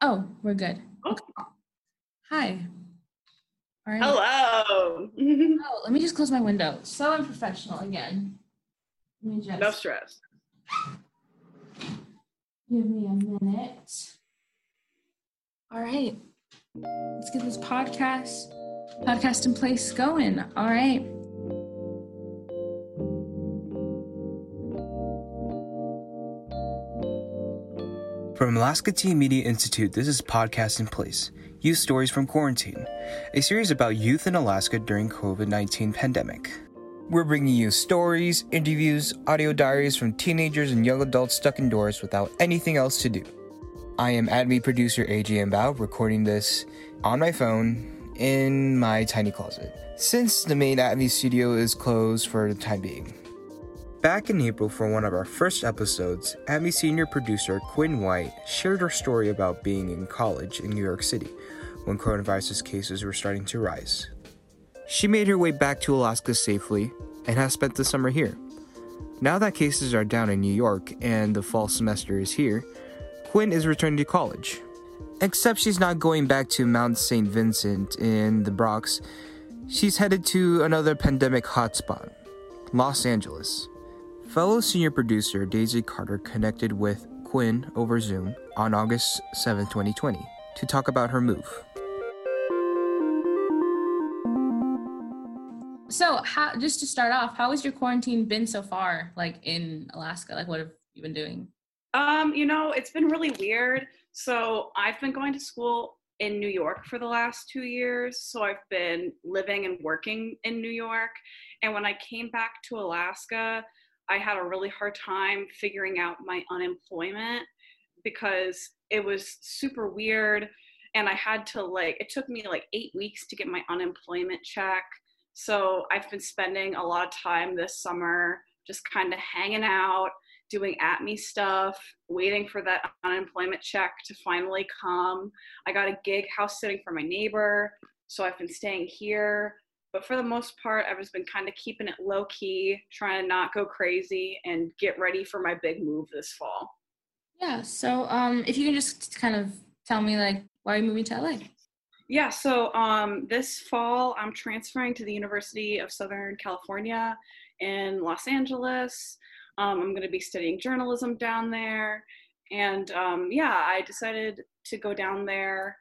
Oh, we're good. Oh. Okay. Hi. All right. Hello. Oh, let me just close my window. So unprofessional again. Let me just no stress. give me a minute. All right. Let's get this podcast podcast in place going. All right. From Alaska Teen Media Institute, this is Podcast in Place, Youth Stories from Quarantine, a series about youth in Alaska during COVID-19 pandemic. We're bringing you stories, interviews, audio diaries from teenagers and young adults stuck indoors without anything else to do. I am ATMI producer AJ Yambao, recording this on my phone in my tiny closet, since the main ATMI studio is closed for the time being. Back in April for one of our first episodes, ATMI senior producer Quinn White shared her story about being in college in New York City when coronavirus cases were starting to rise. She made her way back to Alaska safely and has spent the summer here. Now that cases are down in New York and the fall semester is here, Quinn is returning to college. Except she's not going back to Mount St. Vincent in the Bronx. She's headed to another pandemic hotspot, Los Angeles. Fellow senior producer Daisy Carter connected with Quinn over Zoom on August 7, 2020, to talk about her move. So, how just to start off, how has your quarantine been so far? Like in Alaska, like what have you been doing? Um, you know, it's been really weird. So I've been going to school in New York for the last two years. So I've been living and working in New York. And when I came back to Alaska, I had a really hard time figuring out my unemployment because it was super weird. And I had to like, it took me like eight weeks to get my unemployment check. So I've been spending a lot of time this summer just kind of hanging out, doing ATMI stuff, waiting for that unemployment check to finally come. I got a gig house sitting for my neighbor. So I've been staying here. But for the most part, I've just been kind of keeping it low key, trying to not go crazy and get ready for my big move this fall. Yeah. So, um, if you can just kind of tell me like why are you moving to LA? Yeah, so um, this fall I'm transferring to the University of Southern California in Los Angeles. Um, I'm going to be studying journalism down there. And um, yeah, I decided to go down there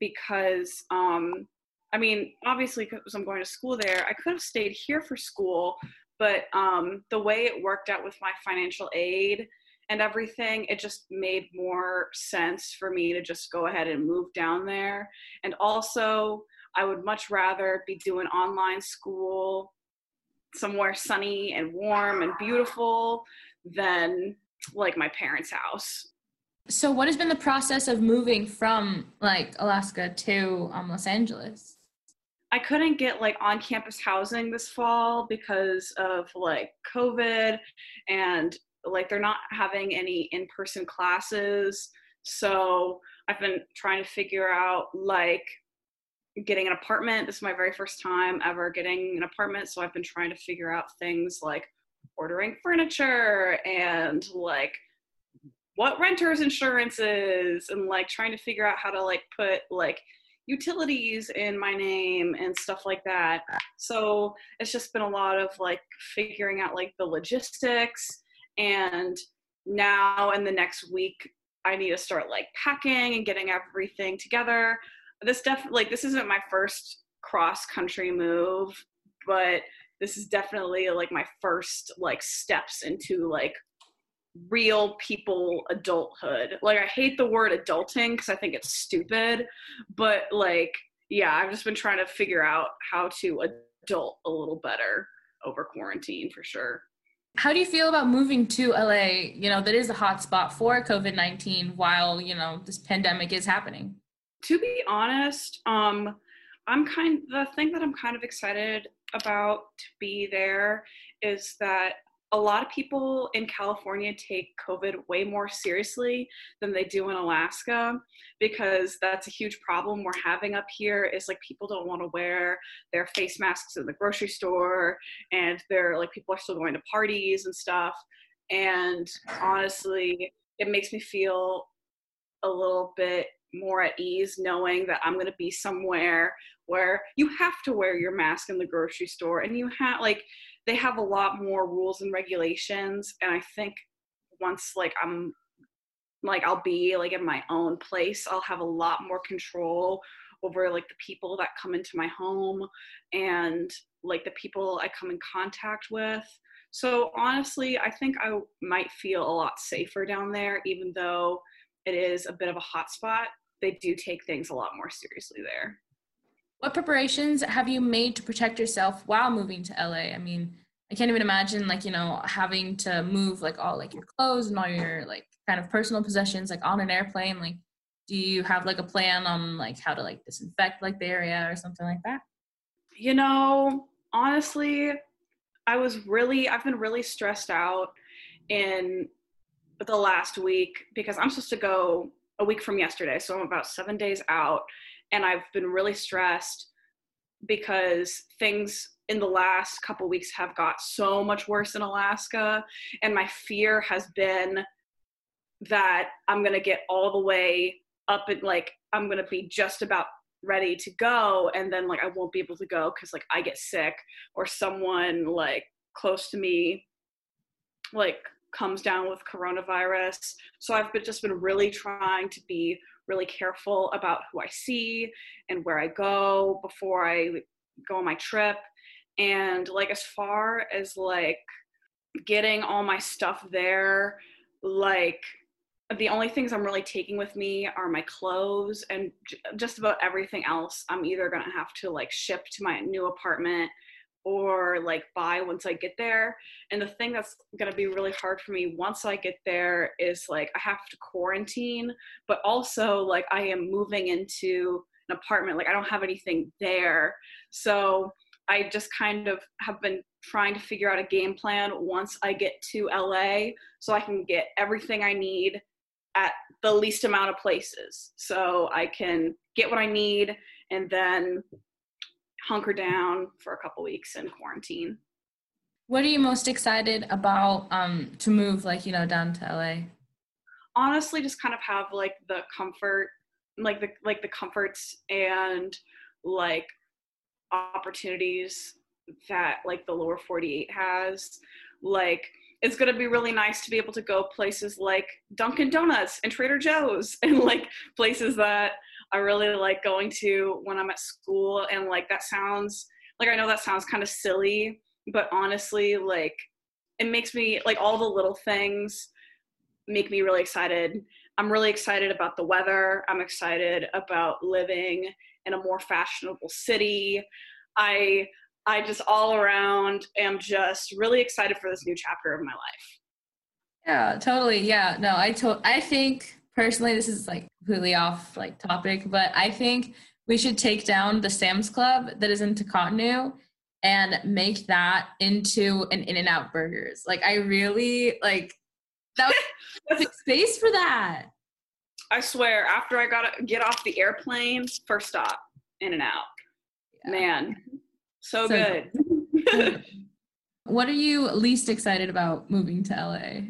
because, um, I mean, obviously, because I'm going to school there, I could have stayed here for school, but um, the way it worked out with my financial aid and everything, it just made more sense for me to just go ahead and move down there. And also, I would much rather be doing online school somewhere sunny and warm and beautiful than like my parents' house. So, what has been the process of moving from like Alaska to um, Los Angeles? I couldn't get like on campus housing this fall because of like COVID and like they're not having any in person classes. So I've been trying to figure out like getting an apartment. This is my very first time ever getting an apartment. So I've been trying to figure out things like ordering furniture and like what renters insurance is and like trying to figure out how to like put like utilities in my name and stuff like that. So it's just been a lot of like figuring out like the logistics and now in the next week I need to start like packing and getting everything together. This definitely like this isn't my first cross country move, but this is definitely like my first like steps into like real people adulthood. Like I hate the word adulting because I think it's stupid, but like yeah, I've just been trying to figure out how to adult a little better over quarantine for sure. How do you feel about moving to LA? You know, that is a hot spot for COVID 19 while, you know, this pandemic is happening. To be honest, um, I'm kind the thing that I'm kind of excited about to be there is that a lot of people in California take COVID way more seriously than they do in Alaska because that's a huge problem we're having up here is like people don't want to wear their face masks in the grocery store and they're like people are still going to parties and stuff. And honestly it makes me feel a little bit more at ease knowing that I'm going to be somewhere where you have to wear your mask in the grocery store and you have like they have a lot more rules and regulations and I think once like I'm like I'll be like in my own place, I'll have a lot more control over like the people that come into my home and like the people I come in contact with. So honestly, I think I might feel a lot safer down there, even though it is a bit of a hot spot. They do take things a lot more seriously there. What preparations have you made to protect yourself while moving to LA? I mean, I can't even imagine like, you know, having to move like all like your clothes and all your like kind of personal possessions like on an airplane. Like, do you have like a plan on like how to like disinfect like the area or something like that? You know, honestly, I was really, I've been really stressed out in the last week because I'm supposed to go a week from yesterday. So I'm about seven days out. And I've been really stressed because things in the last couple weeks have got so much worse in Alaska. And my fear has been that I'm going to get all the way up and like, I'm going to be just about ready to go and then like I won't be able to go cuz like I get sick or someone like close to me like comes down with coronavirus. So I've been just been really trying to be really careful about who I see and where I go before I go on my trip. And like as far as like getting all my stuff there, like the only things I'm really taking with me are my clothes and j- just about everything else. I'm either gonna have to like ship to my new apartment or like buy once I get there. And the thing that's gonna be really hard for me once I get there is like I have to quarantine, but also like I am moving into an apartment, like I don't have anything there. So I just kind of have been trying to figure out a game plan once I get to LA so I can get everything I need at the least amount of places so I can get what I need and then hunker down for a couple weeks in quarantine. What are you most excited about um, to move, like, you know, down to LA? Honestly, just kind of have like the comfort, like the like the comforts and like opportunities that like the lower 48 has. Like it's going to be really nice to be able to go places like Dunkin' Donuts and Trader Joe's and like places that I really like going to when I'm at school. And like that sounds like I know that sounds kind of silly, but honestly, like it makes me like all the little things make me really excited. I'm really excited about the weather. I'm excited about living in a more fashionable city. I I just all around am just really excited for this new chapter of my life. Yeah, totally. Yeah, no, I to- I think personally this is like completely off like topic, but I think we should take down the Sam's Club that is in Tikahtnu and make that into an In and Out Burgers. Like I really like that was space for that. I swear, after I got to get off the airplane, first stop, In and Out. Yeah. Man, so, so good. what are you least excited about moving to LA?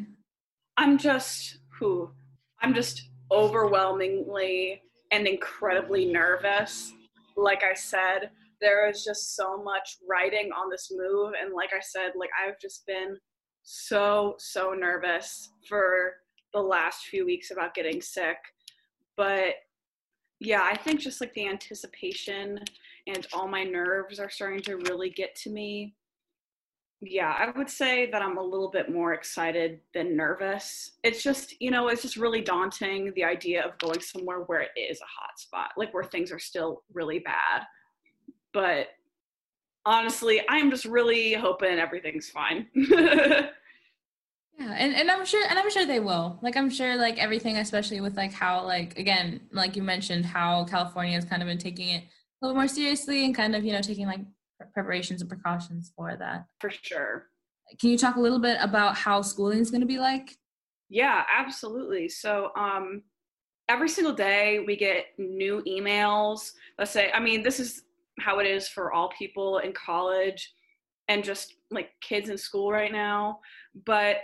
I'm just who I'm just overwhelmingly and incredibly nervous. Like I said, there is just so much writing on this move and like I said, like I've just been so so nervous for the last few weeks about getting sick. But yeah, I think just like the anticipation and all my nerves are starting to really get to me. Yeah, I would say that I'm a little bit more excited than nervous. It's just, you know, it's just really daunting the idea of going somewhere where it is a hot spot, like where things are still really bad. But honestly, I'm just really hoping everything's fine. yeah, and, and I'm sure and I'm sure they will. Like I'm sure like everything, especially with like how like again, like you mentioned, how California has kind of been taking it a little more seriously and kind of you know taking like preparations and precautions for that. For sure. Can you talk a little bit about how schooling is going to be like? Yeah absolutely. So um every single day we get new emails. Let's say i mean this is how it is for all people in college and just like kids in school right now. But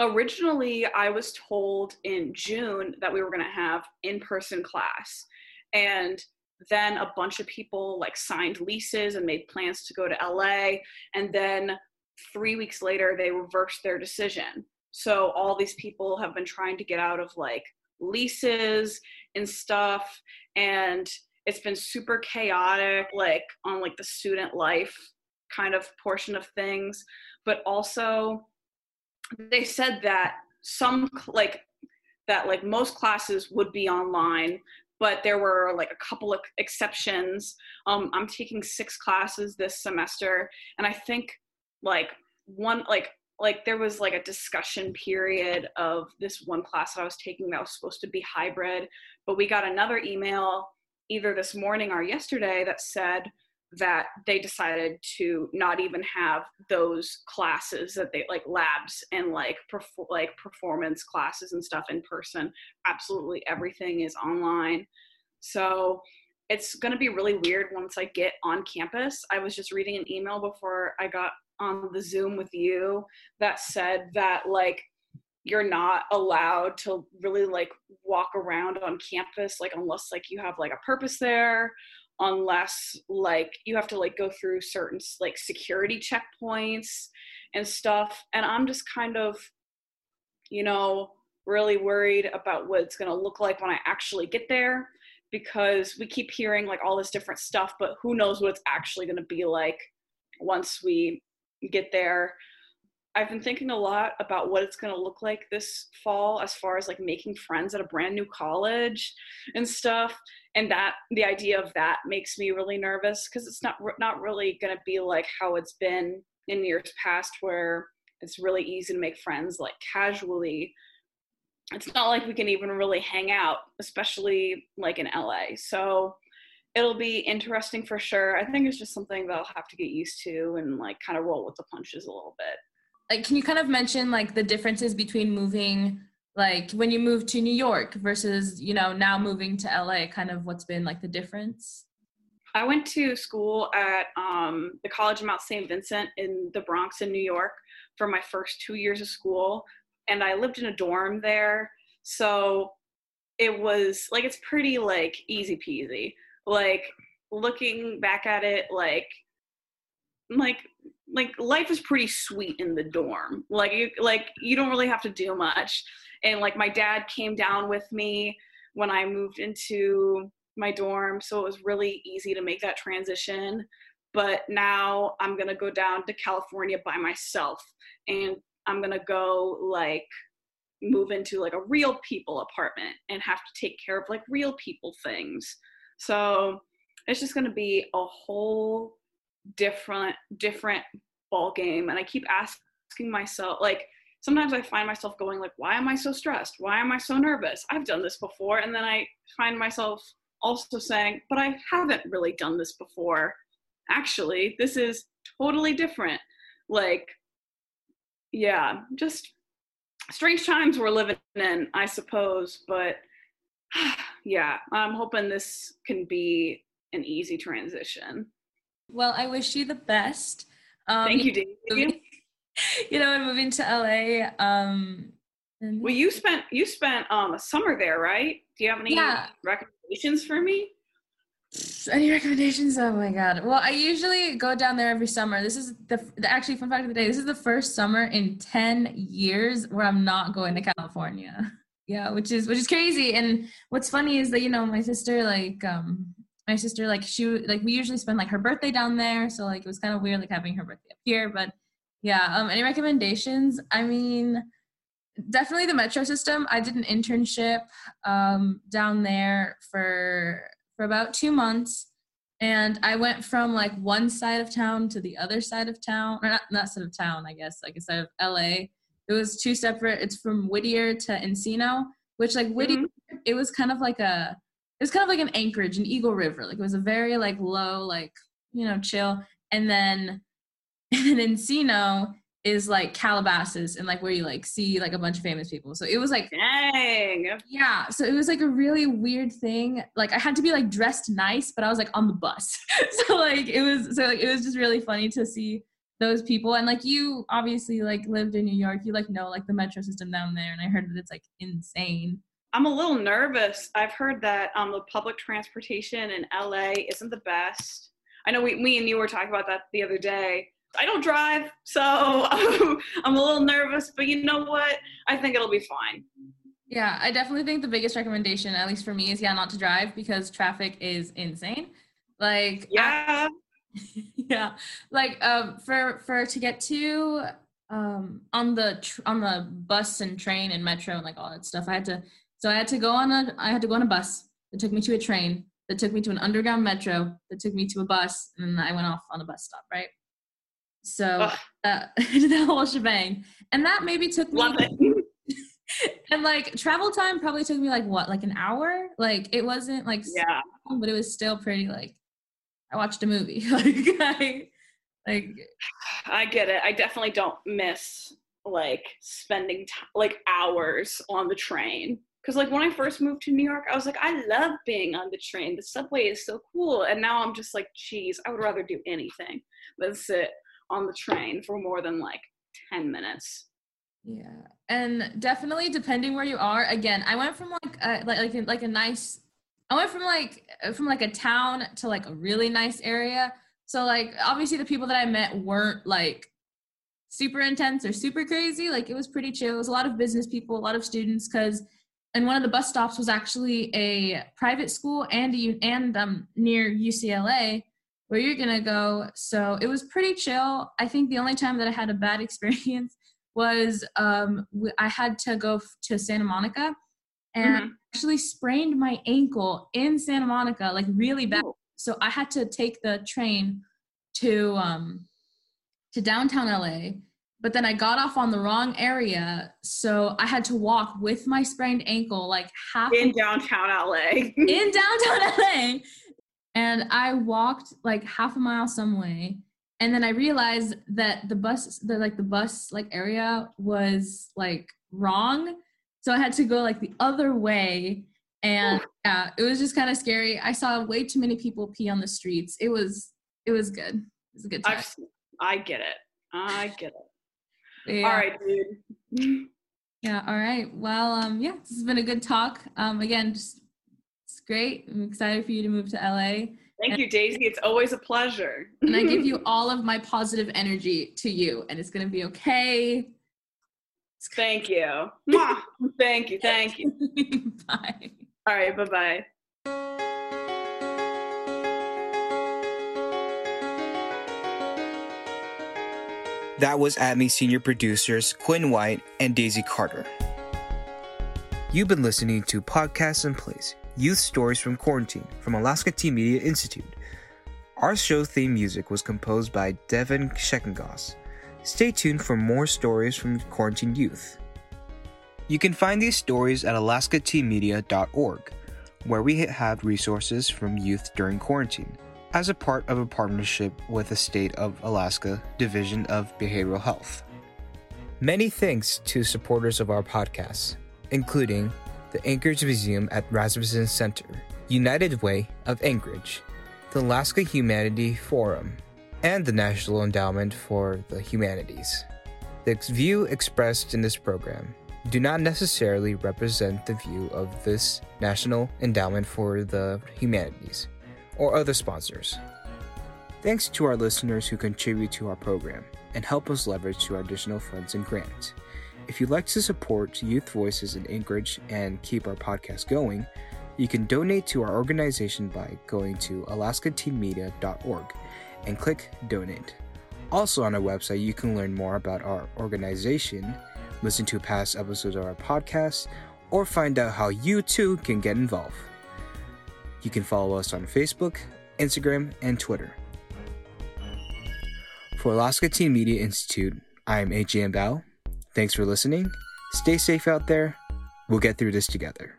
originally I was told in June that we were going to have in-person class. And then a bunch of people like signed leases and made plans to go to LA and then 3 weeks later they reversed their decision. So all these people have been trying to get out of like leases and stuff and it's been super chaotic like on like the student life kind of portion of things but also they said that some like that like most classes would be online but there were like a couple of exceptions. Um, i'm taking six classes this semester and i think like one like like there was like a discussion period of this one class that i was taking that was supposed to be hybrid but we got another email either this morning or yesterday that said that they decided to not even have those classes that they like labs and like like performance classes and stuff in person. Absolutely everything is online. So it's going to be really weird once i get on campus. I was just reading an email before i got on the zoom with you that said that like you're not allowed to really like walk around on campus like unless like you have like a purpose there unless like you have to like go through certain like security checkpoints and stuff. And i'm just kind of you know really worried about what it's going to look like when i actually get there because we keep hearing like all this different stuff but who knows what it's actually going to be like once we get there I've been thinking a lot about what it's going to look like this fall as far as like making friends at a brand new college and stuff and that the idea of that makes me really nervous because it's not not really going to be like how it's been in years past where it's really easy to make friends like casually. It's not like we can even really hang out especially like in LA so it'll be interesting for sure. I think it's just something that i'll have to get used to and like kind of roll with the punches a little bit like can you kind of mention like the differences between moving like when you moved to New York versus you know now moving to LA kind of what's been like the difference I went to school at um, the College of Mount St. Vincent in the Bronx in New York for my first two years of school, and I lived in a dorm there. So it was like it's pretty like easy peasy. Like looking back at it, like like like life is pretty sweet in the dorm. Like you like you don't really have to do much. And like my dad came down with me when I moved into my dorm, so it was really easy to make that transition. But now I'm to go down to California by myself and I'm to go like move into like a real people apartment and have to take care of like real people things. So it's just going to be a whole different different ball game and i keep asking myself like sometimes i find myself going like why am i so stressed? Why am i so nervous? I've done this before and then i find myself also saying but i haven't really done this before. Actually this is totally different. Like yeah just strange times we're living in i suppose but yeah i'm hoping this can be an easy transition well, I wish you the best. Um, Thank you, Dave. You know, I'm moving to LA. Um, well, you spent you spent um, a summer there, right? Do you have any yeah. recommendations for me? Any recommendations? Oh my god! Well, I usually go down there every summer. This is the, the actually fun fact of the day. This is the first summer in ten years where I'm not going to California. Yeah, which is which is crazy. And what's funny is that you know my sister like um my sister like she like we usually spend like her birthday down there so like it was kind of weird like having her birthday up here but yeah um any recommendations? I mean definitely the metro system. I did an internship um down there for for about two months and i went from like one side of town to the other side of town or not not side of town i guess like side of la it was two separate it's from whittier to encino which like whittier mm-hmm. it was kind of like a it was kind of like an Anchorage, an Eagle River. Like it was a very like low, like you know, chill. And then and Encino is like Calabasas and like where you like see like a bunch of famous people. So it was like dang. Yeah. So it was like a really weird thing. Like I had to be like dressed nice, but I was like on the bus. so like it was so like it was just really funny to see those people and like you obviously like lived in New York, you like know like the metro system down there and I heard that it's like insane. I'm a little nervous. I've heard that um, the public transportation in LA isn't the best. I know we, me and you were talking about that the other day. I don't drive, so I'm a little nervous, but you know what? I think it'll be fine. Yeah, I definitely think the biggest recommendation, at least for me, is yeah, not to drive because traffic is insane. Like yeah, I, yeah, like um, for for to get to um on the tr- on the bus and train and metro and like all that stuff, I had to so I had to go on a I had to go on a bus that took me to a train that took me to an underground metro that took me to a bus and then I went off on a bus stop, right? So uh, the whole shebang, and that maybe took me. Love it. and like travel time probably took me like what, like an hour? Like it wasn't like yeah, long, but it was still pretty like I watched a movie. like I like I get it. I definitely don't miss like spending t- like hours on the train because like when I first moved to New York, I was like, I love being on the train. The subway is so cool, and now I'm just like, geez, I would rather do anything than sit on the train for more than like 10 minutes. Yeah. And definitely depending where you are, again, I went from like a, like like a, like a nice I went from like from like a town to like a really nice area. So like obviously the people that I met weren't like super intense or super crazy. Like it was pretty chill. It was a lot of business people, a lot of students cuz and one of the bus stops was actually a private school and a, and um near UCLA where you're gonna go. So it was pretty chill. I think the only time that I had a bad experience was um, I had to go to Santa Monica and mm-hmm. actually sprained my ankle in Santa Monica, like really bad. Ooh. So I had to take the train to um, to downtown LA, but then I got off on the wrong area, so I had to walk with my sprained ankle like half in downtown LA. in downtown LA and I walked like half a mile some way and then I realized that the bus the like the bus like area was like wrong so I had to go like the other way and yeah it was just kind of scary. I saw way too many people pee on the streets. It was it was good. It was a good time. I've, I get it. I get it yeah. all right dude yeah all right well um yeah this has been a good talk um again just it's great. I'm excited for you to move to LA. Thank and, you, Daisy. It's always a pleasure. and I give you all of my positive energy to you, and it's going to be okay. Thank you. thank you. Thank you. bye. All right. Bye bye. That was ATMI senior producers Quinn White and Daisy Carter. You've been listening to Podcast in Place Youth Stories from Quarantine from Alaska Teen Media Institute. Our show theme music was composed by Devin Shreckengost. Stay tuned for more stories from quarantine youth. You can find these stories at alaskateenmedia.org, where we have resources from youth during quarantine, as a part of a partnership with the State of Alaska Division of Behavioral Health. Many thanks to supporters of our podcast, including the Anchorage Museum at Rasmuson Center, United Way of Anchorage, the Alaska Humanity Forum, and the National Endowment for the Humanities. The view expressed in this program do not necessarily represent the view of this National Endowment for the Humanities or other sponsors. Thanks to our listeners who contribute to our program and help us leverage to our additional funds and grants. If you'd like to support youth voices in Anchorage and keep our podcast going, you can donate to our organization by going to alaskateenmedia.org and click donate. Also on our website, you can learn more about our organization, listen to past episodes of our podcast, or find out how you too can get involved. You can follow us on Facebook, Instagram, and Twitter. For Alaska Teen Media Institute, I'm AJ Yambao. Thanks for listening. Stay safe out there. We'll get through this together.